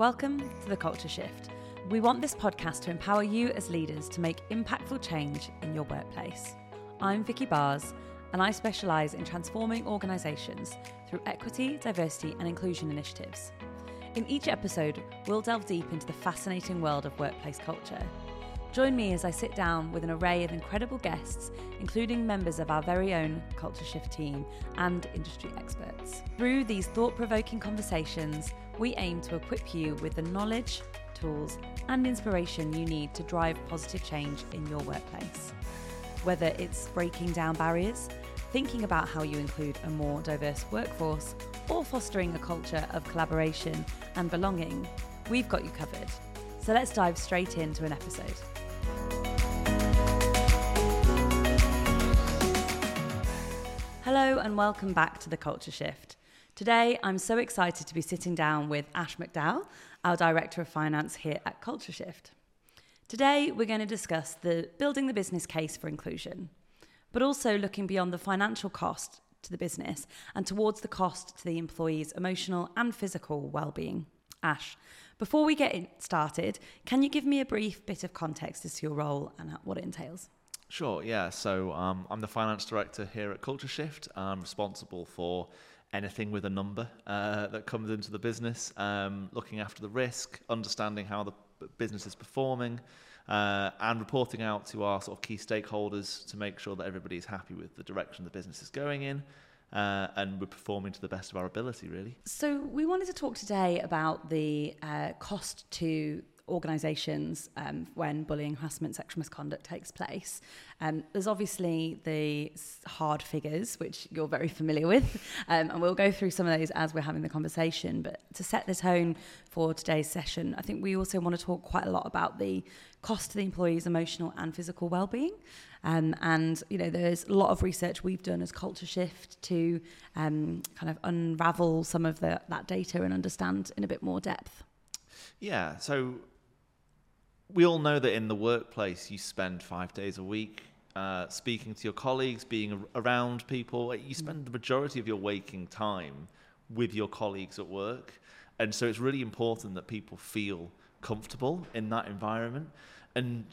Welcome to The Culture Shift. We want this podcast to empower you as leaders to make impactful change in your workplace. I'm Vicki Baars, and I specialise in transforming organisations through equity, diversity, and inclusion initiatives. In each episode, we'll delve deep into the fascinating world of workplace culture. Join me as I sit down with an array of incredible guests, including members of our very own Culture Shift team and industry experts. Through these thought provoking conversations, we aim to equip you with the knowledge, tools, and inspiration you need to drive positive change in your workplace. Whether it's breaking down barriers, thinking about how you include a more diverse workforce, or fostering a culture of collaboration and belonging, we've got you covered. So let's dive straight into an episode. Hello, and welcome back to the Culture Shift. Today, I'm so excited to be sitting down with Ash McDowell, our Director of Finance here at Culture Shift. Today, we're going to discuss the building the business case for inclusion, but also looking beyond the financial cost to the business and towards the cost to the employee's emotional and physical well-being. Ash, before we get started, can you give me a brief bit of context as to your role and what it entails? Sure, yeah. So um, I'm the finance director here at Culture Shift. I'm responsible for anything with a number uh, that comes into the business, um, looking after the risk, understanding how the business is performing, uh, and reporting out to our sort of key stakeholders to make sure that everybody is happy with the direction the business is going in. Uh, and we're performing to the best of our ability, really. So, we wanted to talk today about the uh, cost to organisations um, when bullying, harassment, sexual misconduct takes place. Um, there's obviously the hard figures, which you're very familiar with, um, and we'll go through some of those as we're having the conversation. But to set the tone for today's session, I think we also want to talk quite a lot about the cost to the employee's emotional and physical well-being. Um, and you know, there's a lot of research we've done as Culture Shift to um, kind of unravel some of the, that data and understand in a bit more depth. Yeah, so we all know that in the workplace you spend five days a week uh, speaking to your colleagues, being around people. You spend the majority of your waking time with your colleagues at work. And so it's really important that people feel comfortable in that environment. And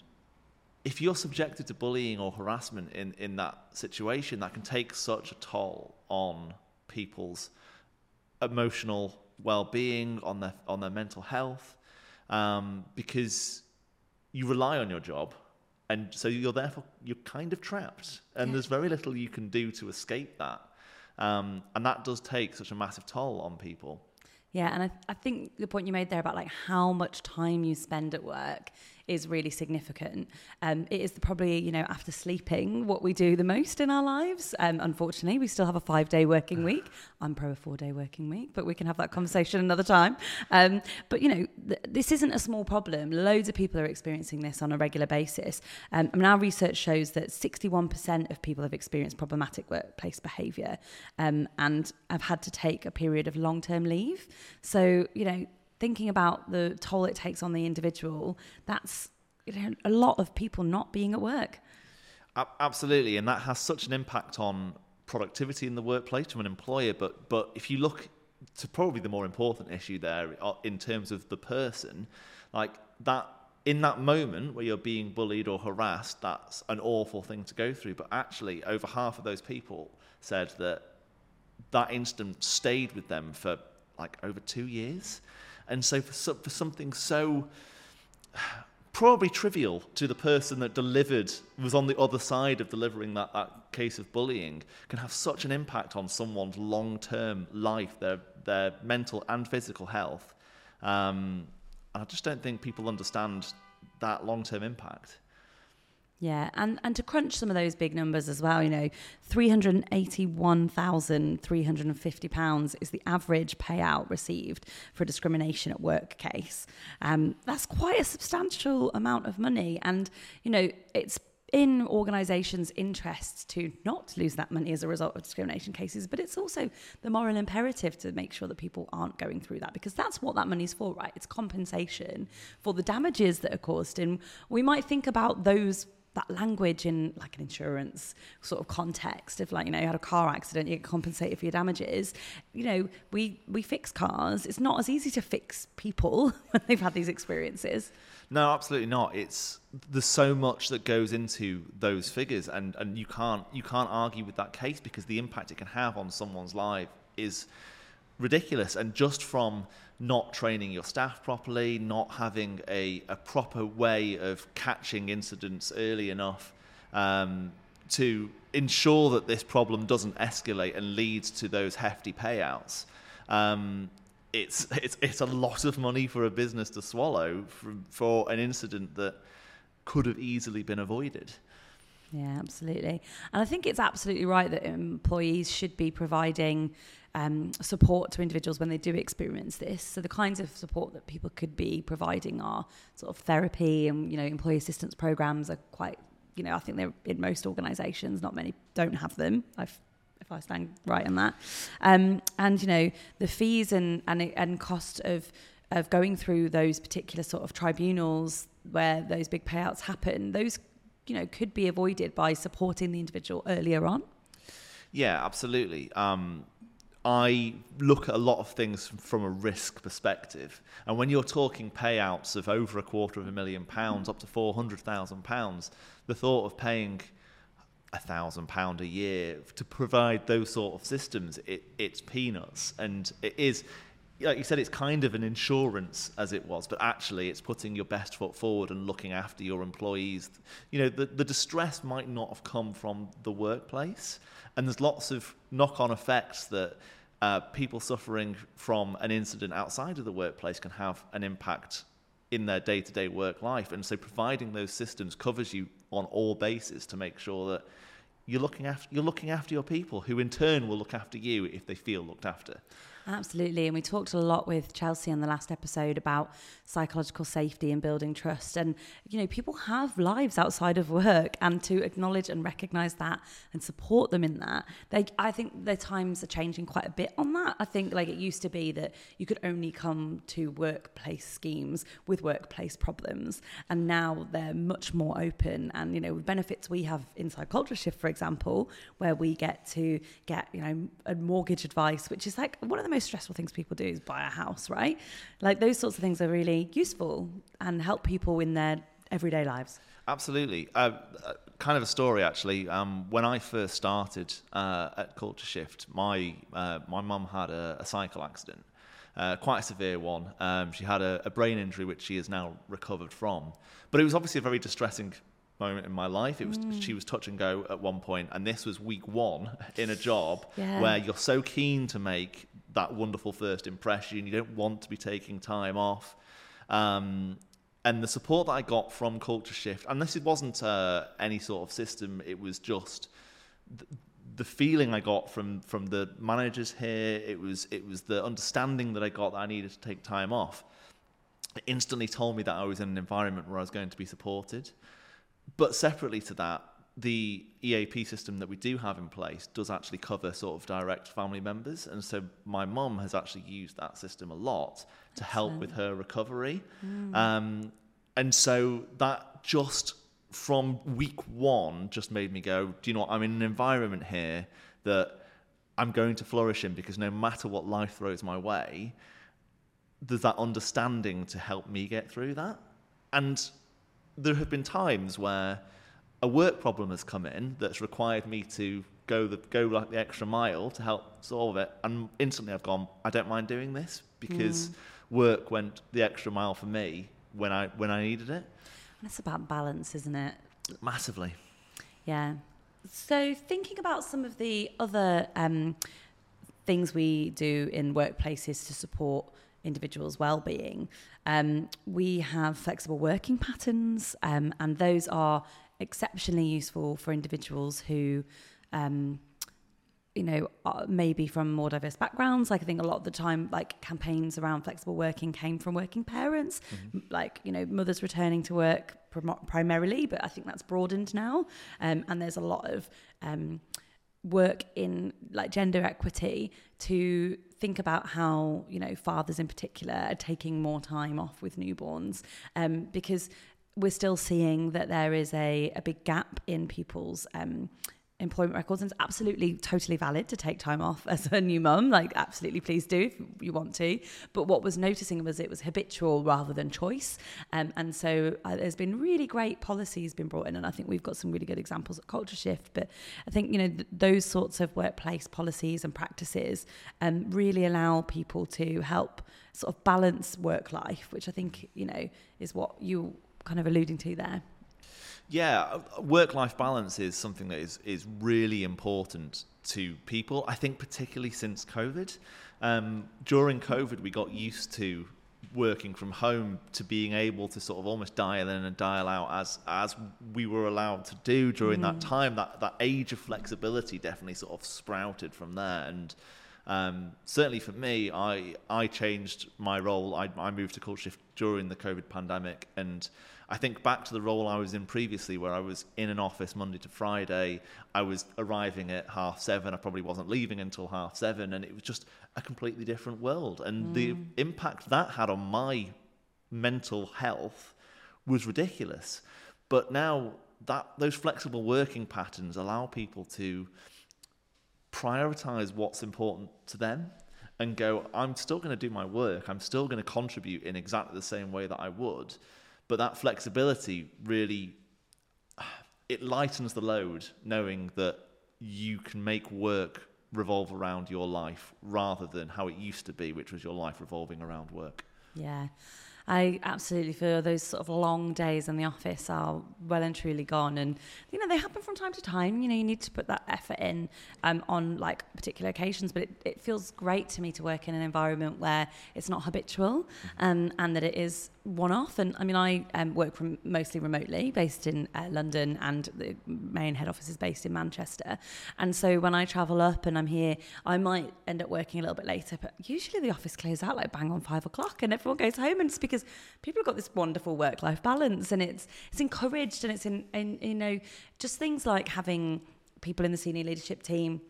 if you're subjected to bullying or harassment in, in that situation, that can take such a toll on people's emotional well being, on their, on their mental health, um, because you rely on your job and so you're therefore you're kind of trapped. And yeah. there's very little you can do to escape that. Um, and that does take such a massive toll on people. Yeah and I, I think the point you made there about like how much time you spend at work is really significant. Um, it is probably, you know, after sleeping, what we do the most in our lives. Um, unfortunately, we still have a five day working week. I'm pro a four day working week, but we can have that conversation another time. Um, but, you know, th- this isn't a small problem. Loads of people are experiencing this on a regular basis. Um, I mean, our research shows that 61% of people have experienced problematic workplace behaviour um, and have had to take a period of long term leave. So, you know, thinking about the toll it takes on the individual, that's you know, a lot of people not being at work. Absolutely, and that has such an impact on productivity in the workplace from an employer. But but if you look to probably the more important issue there uh, in terms of the person, like that in that moment where you're being bullied or harassed, that's an awful thing to go through. But actually, over half of those people said that that incident stayed with them for like over two years. And so for, for something so probably trivial to the person that delivered was on the other side of delivering that, that case of bullying can have such an impact on someone's long-term life their their mental and physical health. Um, and I just don't think people understand that long-term impact yeah, and, and to crunch some of those big numbers as well, you know, £381,350 is the average payout received for a discrimination at work case. Um, that's quite a substantial amount of money. And, you know, it's in organisations' interests to not lose that money as a result of discrimination cases, but it's also the moral imperative to make sure that people aren't going through that because that's what that money's for, right? It's compensation for the damages that are caused. And we might think about those that language in like an insurance sort of context of like you know you had a car accident you get compensated for your damages you know we we fix cars it's not as easy to fix people when they've had these experiences No, absolutely not. It's there's so much that goes into those figures, and, and you can't you can't argue with that case because the impact it can have on someone's life is ridiculous. And just from not training your staff properly, not having a, a proper way of catching incidents early enough um, to ensure that this problem doesn't escalate and leads to those hefty payouts. Um, it's, it's, it's a lot of money for a business to swallow for, for an incident that could have easily been avoided. Yeah, absolutely. And I think it's absolutely right that employees should be providing um, support to individuals when they do experience this. So the kinds of support that people could be providing are sort of therapy and you know employee assistance programs are quite you know I think they're in most organisations. Not many don't have them. I've if I stand right on that. Um, and you know the fees and and and cost of of going through those particular sort of tribunals where those big payouts happen, those you know could be avoided by supporting the individual earlier on. Yeah, absolutely. Um, I look at a lot of things from a risk perspective, and when you're talking payouts of over a quarter of a million pounds up to four hundred thousand pounds, the thought of paying a thousand pound a year to provide those sort of systems, it, it's peanuts, and it is. Like you said, it's kind of an insurance as it was, but actually, it's putting your best foot forward and looking after your employees. You know, the, the distress might not have come from the workplace, and there's lots of knock-on effects that uh, people suffering from an incident outside of the workplace can have an impact in their day-to-day work life. And so, providing those systems covers you on all bases to make sure that you're looking after you're looking after your people, who in turn will look after you if they feel looked after. Absolutely. And we talked a lot with Chelsea on the last episode about psychological safety and building trust. And, you know, people have lives outside of work and to acknowledge and recognize that and support them in that. They, I think the times are changing quite a bit on that. I think like it used to be that you could only come to workplace schemes with workplace problems. And now they're much more open. And, you know, the benefits we have inside Culture Shift, for example, where we get to get, you know, a mortgage advice, which is like one of the most stressful things people do is buy a house, right? Like those sorts of things are really useful and help people in their everyday lives. Absolutely. Uh, uh, kind of a story, actually. Um, when I first started uh, at Culture Shift, my uh, my mum had a, a, cycle accident, uh, quite a severe one. Um, she had a, a, brain injury, which she has now recovered from. But it was obviously a very distressing moment in my life. It was mm. she was touch and go at one point, and this was week one in a job yeah. where you're so keen to make that wonderful first impression. You don't want to be taking time off. Um, and the support that I got from Culture Shift, and this it wasn't uh, any sort of system, it was just th- the feeling I got from from the managers here. It was it was the understanding that I got that I needed to take time off. It instantly told me that I was in an environment where I was going to be supported. But separately to that, the EAP system that we do have in place does actually cover sort of direct family members. And so my mum has actually used that system a lot to help with her recovery. Mm. Um, and so that just from week one just made me go, do you know what? I'm in an environment here that I'm going to flourish in because no matter what life throws my way, there's that understanding to help me get through that. And there have been times where a work problem has come in that's required me to go the go like the extra mile to help solve it, and instantly I've gone. I don't mind doing this because mm. work went the extra mile for me when I when I needed it. That's about balance, isn't it? Massively. Yeah. So thinking about some of the other um, things we do in workplaces to support individuals' well-being, um, we have flexible working patterns, um, and those are exceptionally useful for individuals who, um, you know, maybe from more diverse backgrounds. Like I think a lot of the time, like campaigns around flexible working came from working parents, mm-hmm. like you know, mothers returning to work prim- primarily. But I think that's broadened now, um, and there's a lot of um, work in like gender equity to think about how you know fathers in particular are taking more time off with newborns um, because we're still seeing that there is a, a big gap in people's um, employment records and it's absolutely totally valid to take time off as a new mum like absolutely please do if you want to. But what was noticing was it was habitual rather than choice. Um, and so uh, there's been really great policies been brought in and I think we've got some really good examples at Culture Shift but I think you know th- those sorts of workplace policies and practices um, really allow people to help sort of balance work life which I think you know is what you kind of alluding to there yeah, work life balance is something that is, is really important to people. I think, particularly since COVID. Um, during COVID, we got used to working from home to being able to sort of almost dial in and dial out as as we were allowed to do during mm. that time that that age of flexibility definitely sort of sprouted from there and um, certainly for me I I changed my role I, I moved to culture shift during the COVID pandemic and I think back to the role I was in previously, where I was in an office Monday to Friday. I was arriving at half seven. I probably wasn't leaving until half seven, and it was just a completely different world. And mm. the impact that had on my mental health was ridiculous. But now that those flexible working patterns allow people to prioritize what's important to them and go, I'm still going to do my work. I'm still going to contribute in exactly the same way that I would. But that flexibility really it lightens the load knowing that you can make work revolve around your life rather than how it used to be, which was your life revolving around work. Yeah. I absolutely feel those sort of long days in the office are well and truly gone. And, you know, they happen from time to time. You know, you need to put that effort in um, on like particular occasions. But it, it feels great to me to work in an environment where it's not habitual um, and that it is one off. And I mean, I um, work from mostly remotely, based in uh, London, and the main head office is based in Manchester. And so when I travel up and I'm here, I might end up working a little bit later, but usually the office closes out like bang on five o'clock, and everyone goes home. And it's because people have got this wonderful work life balance, and it's it's encouraged, and it's in, in you know just things like having people in the senior leadership team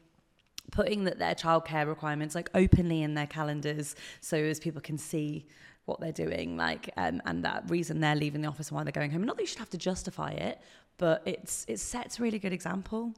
putting that their childcare requirements like openly in their calendars so as people can see what they're doing, like, um, and that reason they're leaving the office and why they're going home. Not that you should have to justify it, but it's it sets a really good example.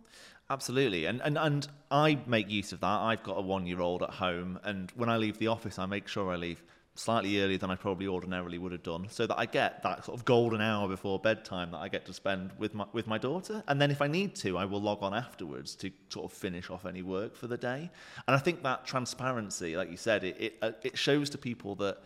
Absolutely, and and and I make use of that. I've got a one-year-old at home, and when I leave the office, I make sure I leave slightly earlier than I probably ordinarily would have done, so that I get that sort of golden hour before bedtime that I get to spend with my with my daughter. And then if I need to, I will log on afterwards to sort of finish off any work for the day. And I think that transparency, like you said, it it, uh, it shows to people that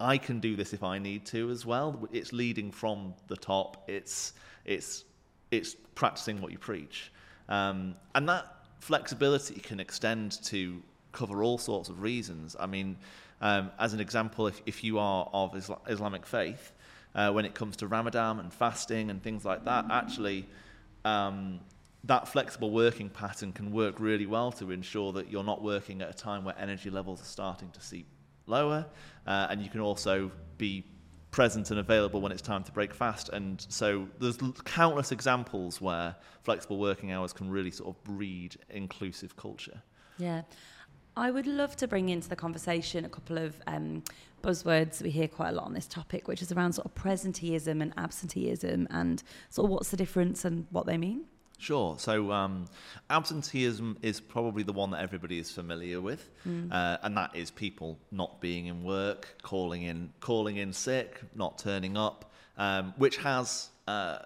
I can do this if I need to as well. It's leading from the top. It's it's it's practicing what you preach, um, and that flexibility can extend to cover all sorts of reasons. I mean, um, as an example, if if you are of Isla- Islamic faith, uh, when it comes to Ramadan and fasting and things like that, actually. Um, that flexible working pattern can work really well to ensure that you're not working at a time where energy levels are starting to seep lower, uh, and you can also be present and available when it's time to break fast. And so there's countless examples where flexible working hours can really sort of breed inclusive culture. Yeah. I would love to bring into the conversation a couple of um, buzzwords we hear quite a lot on this topic, which is around sort of presenteeism and absenteeism and sort of what's the difference and what they mean. Sure. So um, absenteeism is probably the one that everybody is familiar with, mm. uh, and that is people not being in work, calling in, calling in sick, not turning up, um, which has uh,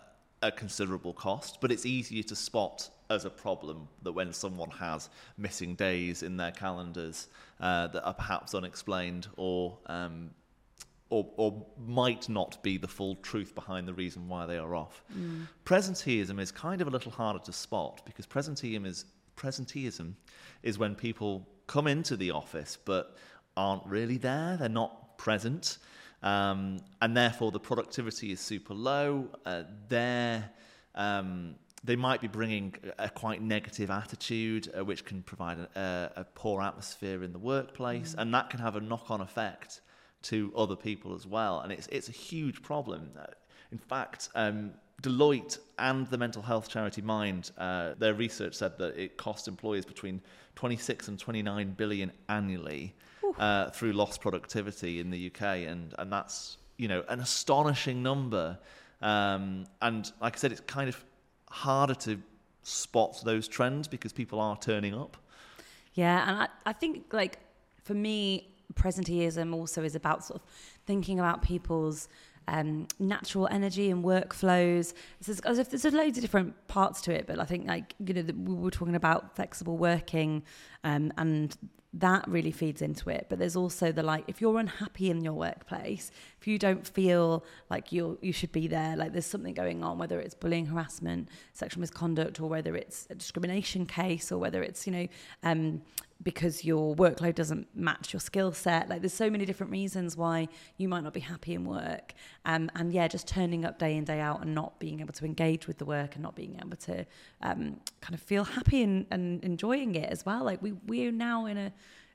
a considerable cost. But it's easier to spot as a problem that when someone has missing days in their calendars uh, that are perhaps unexplained or um, or, or might not be the full truth behind the reason why they are off. Mm. Presenteeism is kind of a little harder to spot because presenteeism is presenteeism is when people come into the office but aren't really there. They're not present, um, and therefore the productivity is super low. Uh, um, they might be bringing a quite negative attitude, uh, which can provide a, a, poor atmosphere in the workplace, mm. and that can have a knock-on effect to other people as well. And it's, it's a huge problem. In fact, um, Deloitte and the mental health charity Mind, uh, their research said that it costs employers between 26 and 29 billion annually uh, through lost productivity in the UK, and and that's you know an astonishing number. Um, and like I said, it's kind of harder to spot those trends because people are turning up. Yeah, and I, I think like for me, presenteeism also is about sort of thinking about people's um, natural energy and workflows. It's as, as if there's loads of different parts to it, but I think like you know the, we were talking about flexible working, um, and that really feeds into it. But there's also the like, if you're unhappy in your workplace, if you don't feel like you you should be there, like there's something going on, whether it's bullying, harassment, sexual misconduct, or whether it's a discrimination case, or whether it's you know um, because your workload doesn't match your skill set. Like there's so many different reasons why you might not be happy in work. Um, and yeah, just turning up day in, day out and not being able to engage with the work and not being able to um, kind of feel happy and, and enjoying it as well. Like we, we're now in a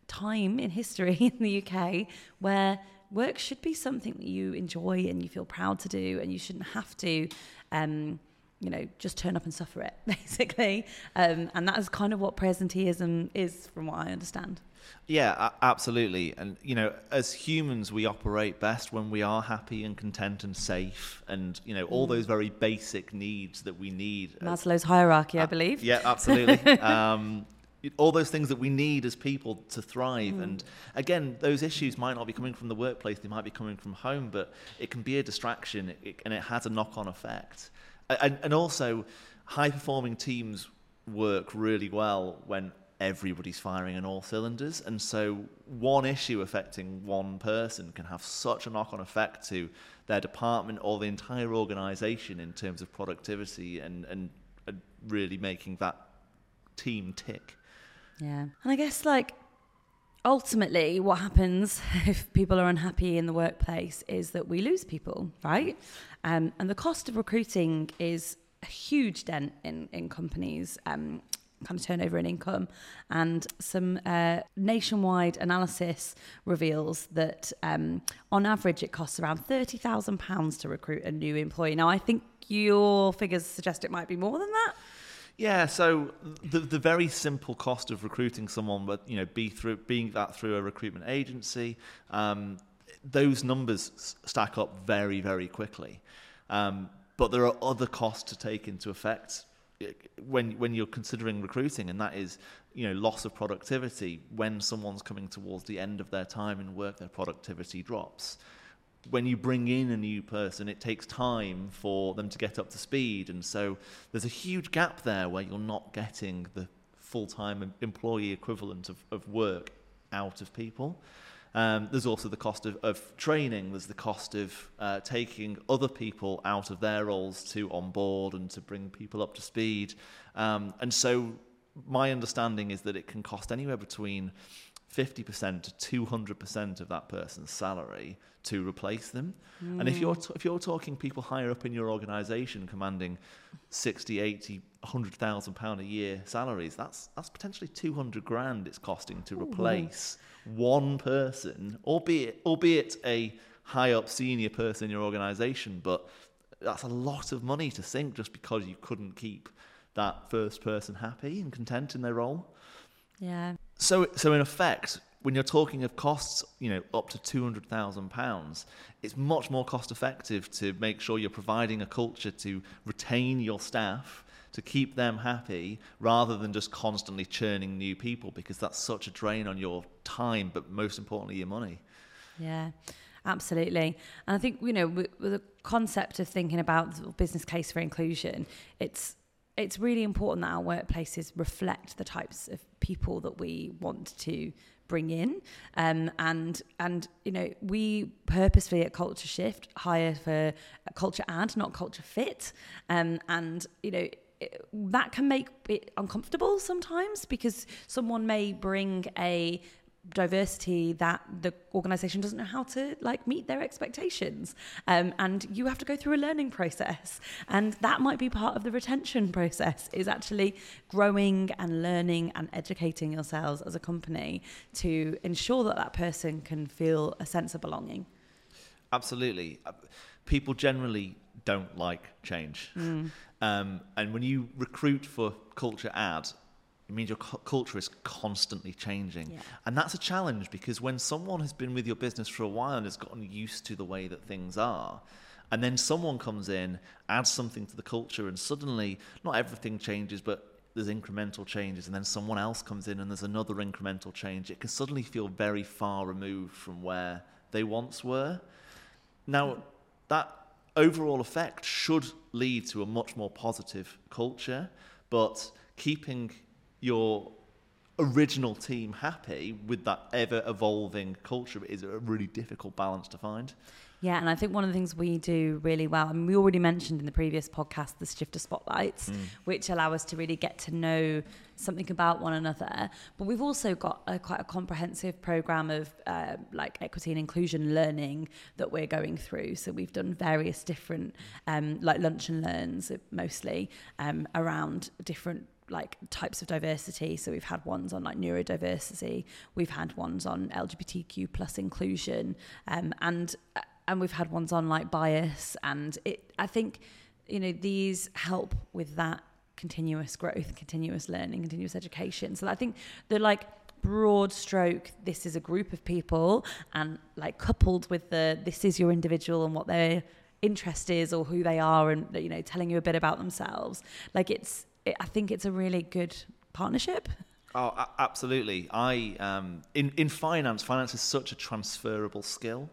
time in history in the UK where work should be something that you enjoy and you feel proud to do and you shouldn't have to um, you know, just turn up and suffer it, basically. Um, and that is kind of what presenteeism is, from what I understand. Yeah, absolutely. And, you know, as humans, we operate best when we are happy and content and safe and, you know, all mm. those very basic needs that we need. Maslow's hierarchy, I believe. Yeah, absolutely. um, all those things that we need as people to thrive. Mm. And again, those issues might not be coming from the workplace, they might be coming from home, but it can be a distraction it, and it has a knock on effect and, and also high performing teams work really well when everybody's firing on all cylinders. And so one issue affecting one person can have such a knock on effect to their department or the entire organization in terms of productivity and, and, and really making that team tick. Yeah. And I guess like ultimately what happens if people are unhappy in the workplace is that we lose people, right? Um, and the cost of recruiting is a huge dent in, in companies. Um, kind of turnover and income. And some uh, nationwide analysis reveals that um, on average it costs around £30,000 to recruit a new employee. Now, I think your figures suggest it might be more than that. Yeah, so the the very simple cost of recruiting someone, but you know, be through being that through a recruitment agency, um, those numbers stack up very very quickly. Um, but there are other costs to take into effect when when you're considering recruiting, and that is you know loss of productivity when someone's coming towards the end of their time in work, their productivity drops when you bring in a new person, it takes time for them to get up to speed. And so there's a huge gap there where you're not getting the full time employee equivalent of, of work out of people. Um, there's also the cost of, of training, there's the cost of uh, taking other people out of their roles to onboard and to bring people up to speed. Um, and so my understanding is that it can cost anywhere between 50% to 200% of that person's salary to replace them. Mm. And if you're t- if you're talking people higher up in your organization commanding 60, 80, 100,000 pound a year salaries, that's that's potentially 200 grand it's costing to replace Ooh. one person, albeit albeit a high up senior person in your organization, but that's a lot of money to sink just because you couldn't keep that first person happy and content in their role. Yeah. So, so in effect, when you're talking of costs, you know, up to two hundred thousand pounds, it's much more cost effective to make sure you're providing a culture to retain your staff, to keep them happy, rather than just constantly churning new people, because that's such a drain on your time, but most importantly, your money. Yeah. Absolutely. And I think, you know, with, with the concept of thinking about the business case for inclusion, it's it's really important that our workplaces reflect the types of people that we want to bring in. Um, and and you know we purposefully at culture shift hire for culture add not culture fit. Um, and you know it, that can make it uncomfortable sometimes because someone may bring a diversity that the organization doesn't know how to like meet their expectations. Um, and you have to go through a learning process. And that might be part of the retention process is actually growing and learning and educating yourselves as a company to ensure that that person can feel a sense of belonging. Absolutely. Uh, people generally don't like change. Mm. um, and when you recruit for culture add it means your cu- culture is constantly changing. Yeah. And that's a challenge because when someone has been with your business for a while and has gotten used to the way that things are, and then someone comes in, adds something to the culture, and suddenly not everything changes, but there's incremental changes, and then someone else comes in and there's another incremental change. It can suddenly feel very far removed from where they once were. Now, that overall effect should lead to a much more positive culture, but keeping your original team happy with that ever evolving culture is a really difficult balance to find. Yeah, and I think one of the things we do really well, and we already mentioned in the previous podcast, the shifter spotlights, mm. which allow us to really get to know something about one another. But we've also got a, quite a comprehensive program of uh, like equity and inclusion learning that we're going through. So we've done various different, um, like lunch and learns mostly um, around different like types of diversity. So we've had ones on like neurodiversity, we've had ones on LGBTQ plus inclusion, um, and and we've had ones on like bias. And it, I think, you know, these help with that continuous growth, continuous learning, continuous education. So I think the like broad stroke, this is a group of people, and like coupled with the this is your individual and what their interest is or who they are, and you know, telling you a bit about themselves. Like it's it, I think it's a really good partnership. Oh, absolutely. I um, in in finance, finance is such a transferable skill.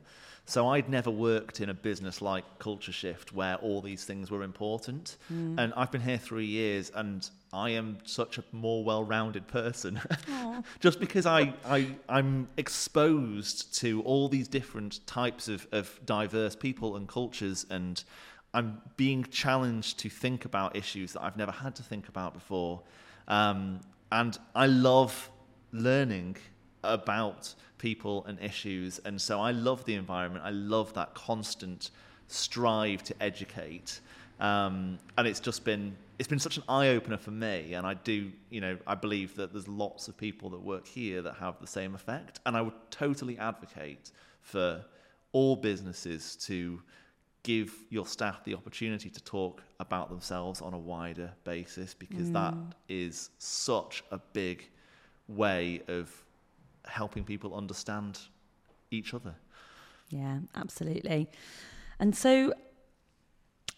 So I'd never worked in a business like Culture Shift where all these things were important. Mm. And I've been here three years and I am such a more well-rounded person. Just because I, I, I'm exposed to all these different types of, of diverse people and cultures and I'm being challenged to think about issues that I've never had to think about before. Um, and I love learning about people and issues. And so I love the environment. I love that constant strive to educate. Um, and it's just been it's been such an eye opener for me. And I do, you know, I believe that there's lots of people that work here that have the same effect. And I would totally advocate for all businesses to give your staff the opportunity to talk about themselves on a wider basis because mm. that is such a big way of helping people understand each other. Yeah, absolutely. And so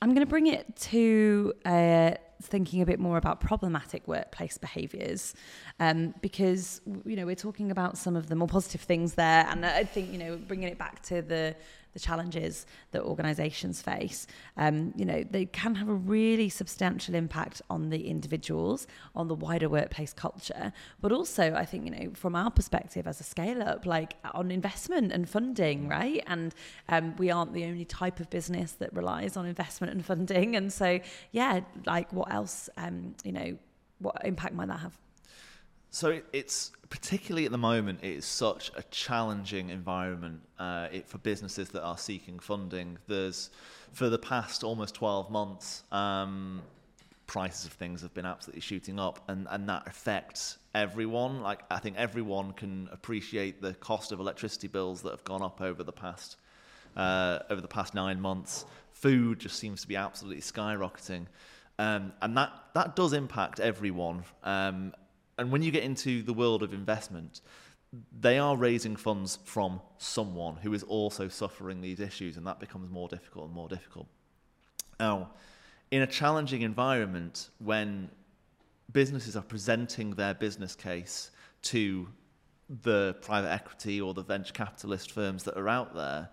I'm going to bring it to uh, thinking a bit more about problematic workplace behaviours um, because you know we're talking about some of the more positive things there, and I think you know bringing it back to the the challenges that organisations face, um, you know, they can have a really substantial impact on the individuals, on the wider workplace culture, but also, I think, you know, from our perspective as a scale up, like on investment and funding, right? And um, we aren't the only type of business that relies on investment and funding. And so, yeah, like what else, um, you know, what impact might that have? So it's particularly at the moment, it is such a challenging environment uh, it, for businesses that are seeking funding. There's, for the past almost 12 months, um, prices of things have been absolutely shooting up, and, and that affects everyone. Like I think everyone can appreciate the cost of electricity bills that have gone up over the past uh, over the past nine months. Food just seems to be absolutely skyrocketing. Um, and that, that does impact everyone. Um, and when you get into the world of investment, they are raising funds from someone who is also suffering these issues, and that becomes more difficult and more difficult. Now, in a challenging environment, when businesses are presenting their business case to the private equity or the venture capitalist firms that are out there,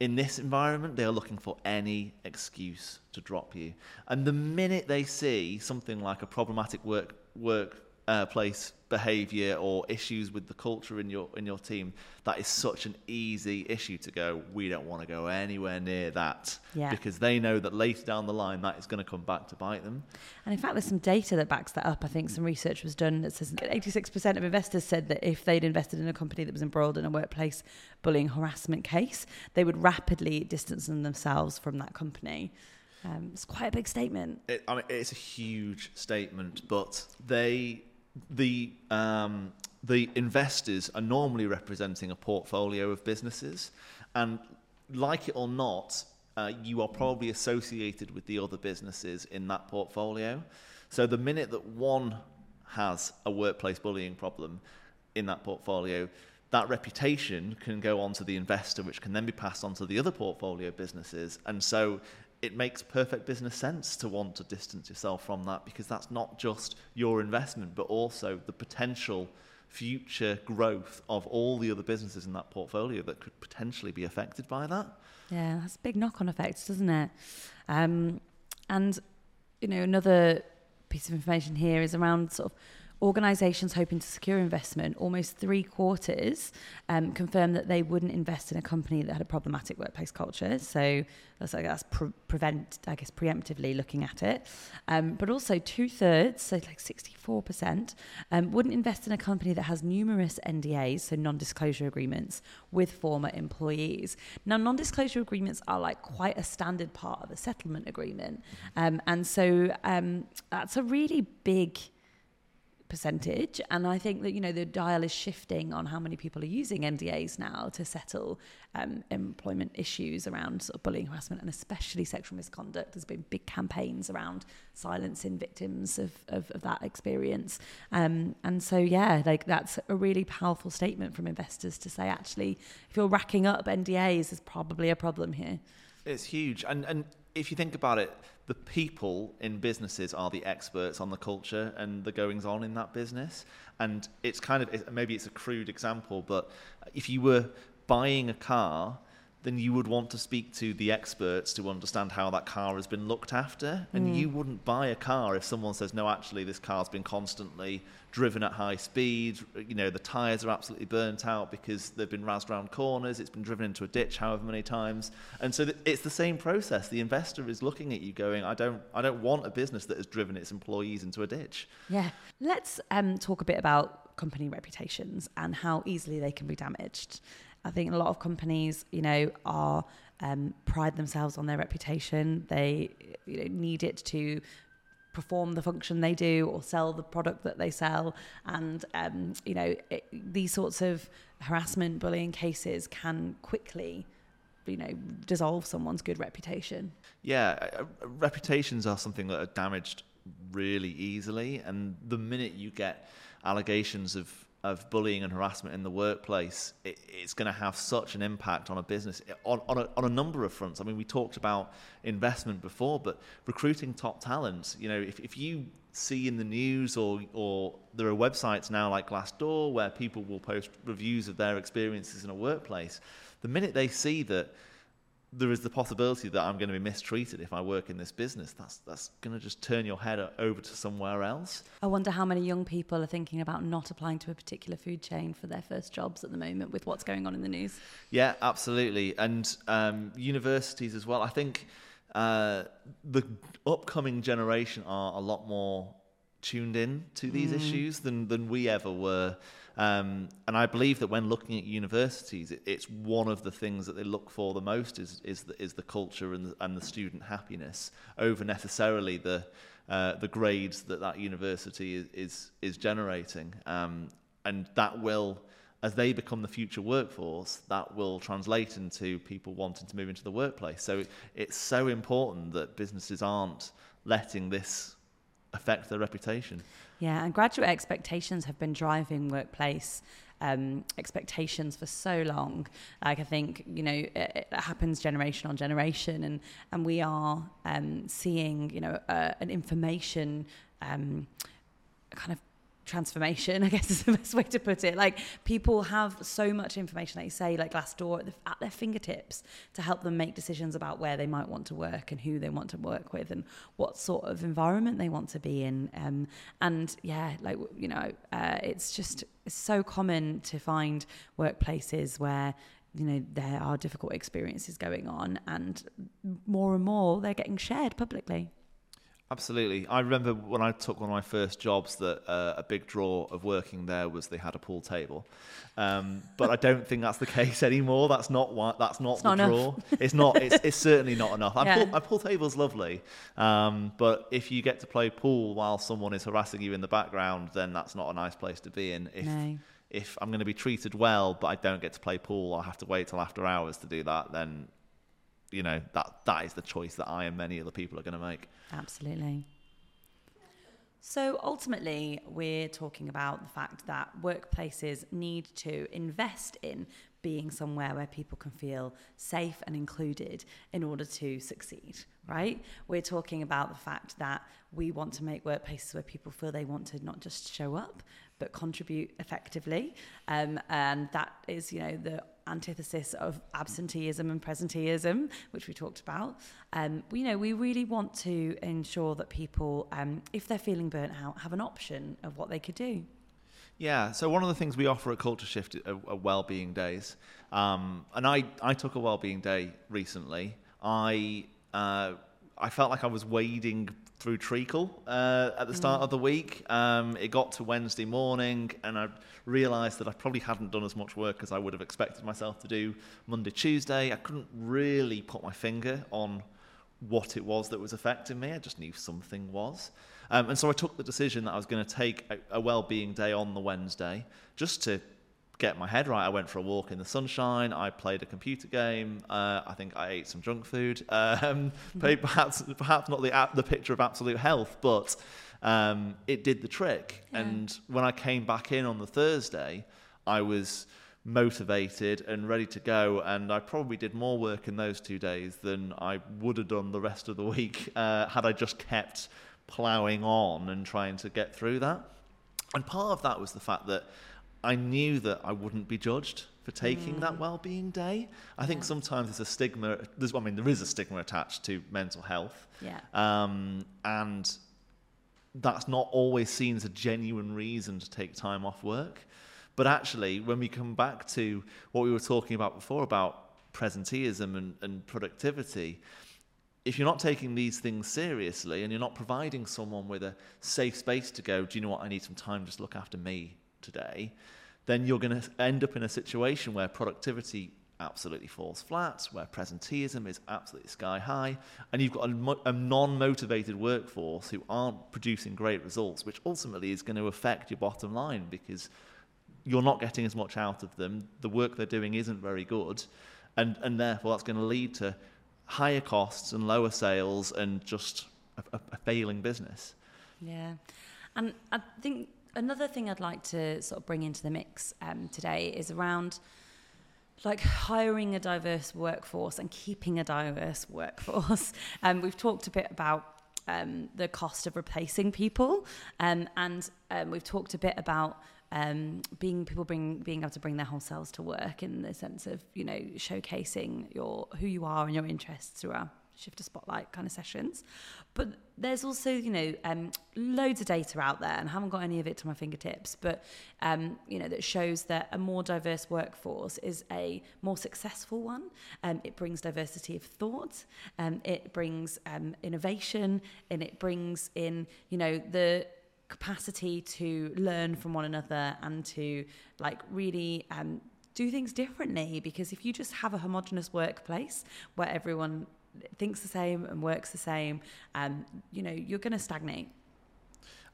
in this environment, they are looking for any excuse to drop you. And the minute they see something like a problematic work workplace uh, place behaviour or issues with the culture in your in your team, that is such an easy issue to go. We don't want to go anywhere near that yeah. because they know that later down the line that is going to come back to bite them. And in fact, there's some data that backs that up. I think some research was done that says 86% of investors said that if they'd invested in a company that was embroiled in a workplace bullying harassment case, they would rapidly distance themselves from that company. Um, it's quite a big statement. It, I mean, it's a huge statement, but they, the um, the investors are normally representing a portfolio of businesses, and like it or not, uh, you are probably associated with the other businesses in that portfolio. So the minute that one has a workplace bullying problem in that portfolio, that reputation can go on to the investor, which can then be passed on to the other portfolio businesses. And so it makes perfect business sense to want to distance yourself from that because that's not just your investment, but also the potential future growth of all the other businesses in that portfolio that could potentially be affected by that. Yeah, that's big knock on effects, doesn't it? Um, and, you know, another piece of information here is around sort of organisations hoping to secure investment, almost three quarters um, confirmed that they wouldn't invest in a company that had a problematic workplace culture. So that's, I guess, pre- prevent, I guess, preemptively looking at it. Um, but also two thirds, so like 64%, um, wouldn't invest in a company that has numerous NDAs, so non disclosure agreements, with former employees. Now, non disclosure agreements are like quite a standard part of a settlement agreement. Um, and so um, that's a really big percentage. And I think that, you know, the dial is shifting on how many people are using NDAs now to settle um, employment issues around sort of bullying, harassment, and especially sexual misconduct. There's been big campaigns around silencing victims of, of, of that experience. Um, and so, yeah, like that's a really powerful statement from investors to say, actually, if you're racking up NDAs, there's probably a problem here. It's huge. And, and if you think about it, the people in businesses are the experts on the culture and the goings on in that business. And it's kind of, maybe it's a crude example, but if you were buying a car, then you would want to speak to the experts to understand how that car has been looked after. And mm. you wouldn't buy a car if someone says, no, actually, this car's been constantly driven at high speed. You know, the tyres are absolutely burnt out because they've been razzed around corners. It's been driven into a ditch however many times. And so th- it's the same process. The investor is looking at you going, I don't, I don't want a business that has driven its employees into a ditch. Yeah. Let's um, talk a bit about company reputations and how easily they can be damaged. I think a lot of companies, you know, are um, pride themselves on their reputation. They you know, need it to perform the function they do or sell the product that they sell. And, um, you know, it, these sorts of harassment, bullying cases can quickly, you know, dissolve someone's good reputation. Yeah, uh, uh reputations are something that are damaged really easily. And the minute you get allegations of of bullying and harassment in the workplace, it, it's going to have such an impact on a business on, on, a, on a number of fronts. I mean, we talked about investment before, but recruiting top talent, you know, if, if you see in the news or, or there are websites now like Glassdoor where people will post reviews of their experiences in a workplace, the minute they see that there is the possibility that I'm going to be mistreated if I work in this business. That's that's going to just turn your head over to somewhere else. I wonder how many young people are thinking about not applying to a particular food chain for their first jobs at the moment with what's going on in the news. Yeah, absolutely, and um, universities as well. I think uh, the upcoming generation are a lot more tuned in to these mm. issues than than we ever were. Um, and I believe that when looking at universities, it, it's one of the things that they look for the most is is the, is the culture and the, and the student happiness over necessarily the uh, the grades that that university is is, is generating. Um, and that will, as they become the future workforce, that will translate into people wanting to move into the workplace. So it's so important that businesses aren't letting this affect their reputation. Yeah, and graduate expectations have been driving workplace um, expectations for so long. Like I think you know it, it, happens generation on generation, and and we are um, seeing you know uh, an information um, kind of transformation, I guess is the best way to put it. Like people have so much information, like you say, like Glassdoor at, the, at their fingertips to help them make decisions about where they might want to work and who they want to work with and what sort of environment they want to be in. Um, and yeah, like, you know, uh, it's just it's so common to find workplaces where you know there are difficult experiences going on and more and more they're getting shared publicly Absolutely. I remember when I took one of my first jobs that uh, a big draw of working there was they had a pool table. Um, but I don't think that's the case anymore. That's not what, that's not it's the not draw. it's not, it's, it's, certainly not enough. Yeah. Pool, a pool table's lovely. Um, but if you get to play pool while someone is harassing you in the background, then that's not a nice place to be in. If, no. if I'm going to be treated well, but I don't get to play pool, I have to wait till after hours to do that, then you know that that is the choice that I and many other people are going to make. Absolutely. So ultimately, we're talking about the fact that workplaces need to invest in being somewhere where people can feel safe and included in order to succeed, right? We're talking about the fact that we want to make workplaces where people feel they want to not just show up, but contribute effectively. Um, and that is, you know, the antithesis of absenteeism and presenteeism, which we talked about. Um, you know, we really want to ensure that people, um, if they're feeling burnt out, have an option of what they could do. Yeah, so one of the things we offer at Culture Shift are, well-being days, um, and I, I took a well-being day recently. I uh, I felt like I was wading through treacle uh, at the start mm. of the week. Um, it got to Wednesday morning, and I realised that I probably hadn't done as much work as I would have expected myself to do Monday, Tuesday. I couldn't really put my finger on what it was that was affecting me. I just knew something was. Um, and so I took the decision that I was going to take a, a well-being day on the Wednesday just to get my head right. I went for a walk in the sunshine. I played a computer game. Uh, I think I ate some junk food. Um, perhaps, perhaps not the the picture of absolute health, but um, it did the trick. Yeah. And when I came back in on the Thursday, I was motivated and ready to go. And I probably did more work in those two days than I would have done the rest of the week uh, had I just kept ploughing on and trying to get through that. And part of that was the fact that I knew that I wouldn't be judged for taking mm. that well-being day. I think sometimes there's a stigma. There's, I mean, there is a stigma attached to mental health. Yeah. Um, and that's not always seen as a genuine reason to take time off work. But actually, when we come back to what we were talking about before about presenteeism and, and productivity, if you're not taking these things seriously and you're not providing someone with a safe space to go, do you know what? I need some time just look after me today, then you're going to end up in a situation where productivity absolutely falls flat, where presenteeism is absolutely sky high, and you've got a, a non motivated workforce who aren't producing great results, which ultimately is going to affect your bottom line because you're not getting as much out of them. The work they're doing isn't very good, and, and therefore that's going to lead to higher costs and lower sales and just a, a, a failing business. Yeah. And I think another thing I'd like to sort of bring into the mix um, today is around like hiring a diverse workforce and keeping a diverse workforce. Um, we've talked a bit about um, the cost of replacing people, um, and um, we've talked a bit about um, being people bring being able to bring their whole selves to work in the sense of you know showcasing your who you are and your interests through our shift a spotlight kind of sessions. But there's also, you know, um, loads of data out there, and I haven't got any of it to my fingertips, but, um, you know, that shows that a more diverse workforce is a more successful one. Um, it brings diversity of thought, um, it brings um, innovation, and it brings in, you know, the capacity to learn from one another and to, like, really um, do things differently because if you just have a homogenous workplace where everyone thinks the same and works the same, um, you know, you're going to stagnate.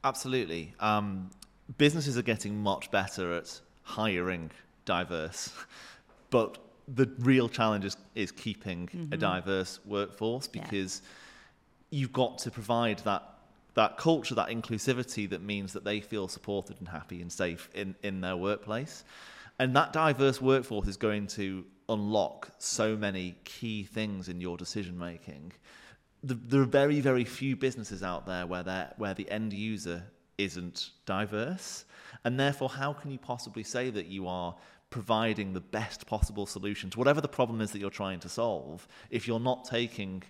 Absolutely. Um, businesses are getting much better at hiring diverse, but the real challenge is, is keeping mm-hmm. a diverse workforce because yeah. you've got to provide that that culture, that inclusivity that means that they feel supported and happy and safe in, in their workplace. And that diverse workforce is going to unlock so many key things in your decision making. The, there are very, very few businesses out there where, where the end user isn't diverse. And therefore, how can you possibly say that you are providing the best possible solution to whatever the problem is that you're trying to solve if you're not taking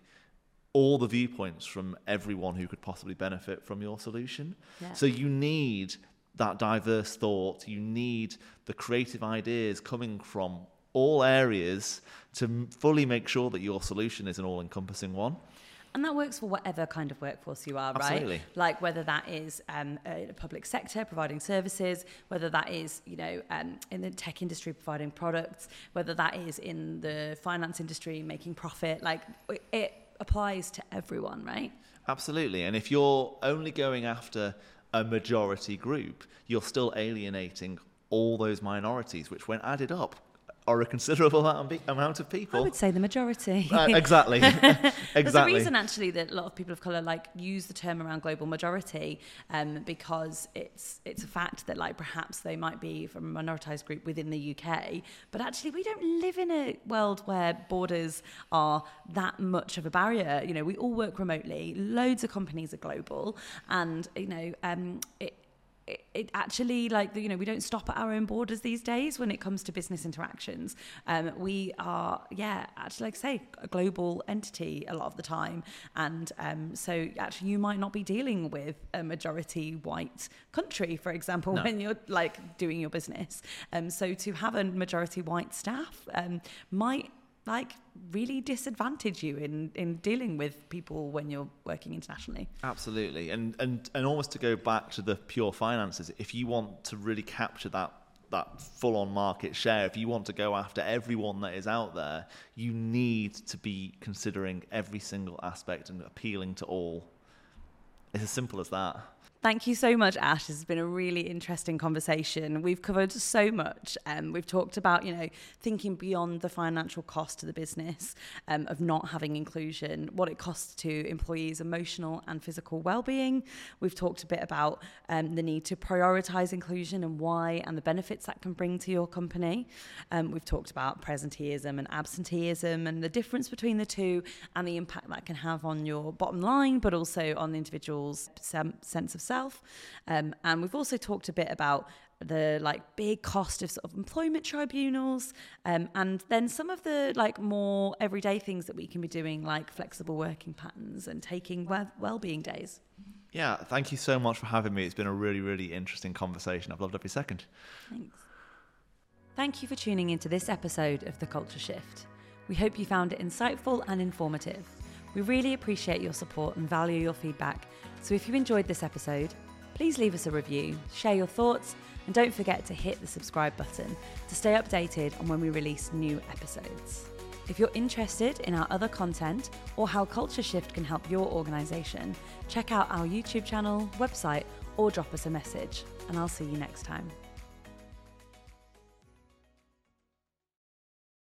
all the viewpoints from everyone who could possibly benefit from your solution? Yeah. So you need that diverse thought, you need the creative ideas coming from all areas to fully make sure that your solution is an all encompassing one. And that works for whatever kind of workforce you are, Absolutely. right? Like whether that is um, a public sector providing services, whether that is, you know, um, in the tech industry providing products, whether that is in the finance industry making profit, like it applies to everyone, right? Absolutely. And if you're only going after a majority group, you're still alienating all those minorities, which when added up are a considerable amount of people. I would say the majority. Uh, exactly. exactly. There's a reason actually that a lot of people of color like use the term around global majority um, because it's it's a fact that like perhaps they might be from a minoritized group within the UK, but actually we don't live in a world where borders are that much of a barrier. You know, we all work remotely. Loads of companies are global, and you know, um, it, it, it actually like you know we don't stop at our own borders these days when it comes to business interactions. Um, we are yeah actually like I say a global entity a lot of the time. And um, so actually you might not be dealing with a majority white country for example no. when you're like doing your business. Um, so to have a majority white staff um, might like really disadvantage you in in dealing with people when you're working internationally. Absolutely. And and and almost to go back to the pure finances if you want to really capture that that full on market share if you want to go after everyone that is out there you need to be considering every single aspect and appealing to all. It's as simple as that Thank you so much, Ash. This has been a really interesting conversation. We've covered so much. Um, we've talked about, you know, thinking beyond the financial cost to the business um, of not having inclusion, what it costs to employees' emotional and physical well-being. We've talked a bit about um, the need to prioritise inclusion and why, and the benefits that can bring to your company. Um, we've talked about presenteeism and absenteeism and the difference between the two and the impact that can have on your bottom line, but also on the individual's sense of self. Um, and we've also talked a bit about the like big cost of sort of employment tribunals um, and then some of the like more everyday things that we can be doing like flexible working patterns and taking well- well-being days. Yeah thank you so much for having me. It's been a really really interesting conversation. I've loved every second. Thanks. Thank you for tuning into this episode of the culture shift. We hope you found it insightful and informative. We really appreciate your support and value your feedback so if you enjoyed this episode, please leave us a review, share your thoughts, and don't forget to hit the subscribe button to stay updated on when we release new episodes. If you're interested in our other content or how Culture Shift can help your organisation, check out our YouTube channel, website, or drop us a message, and I'll see you next time.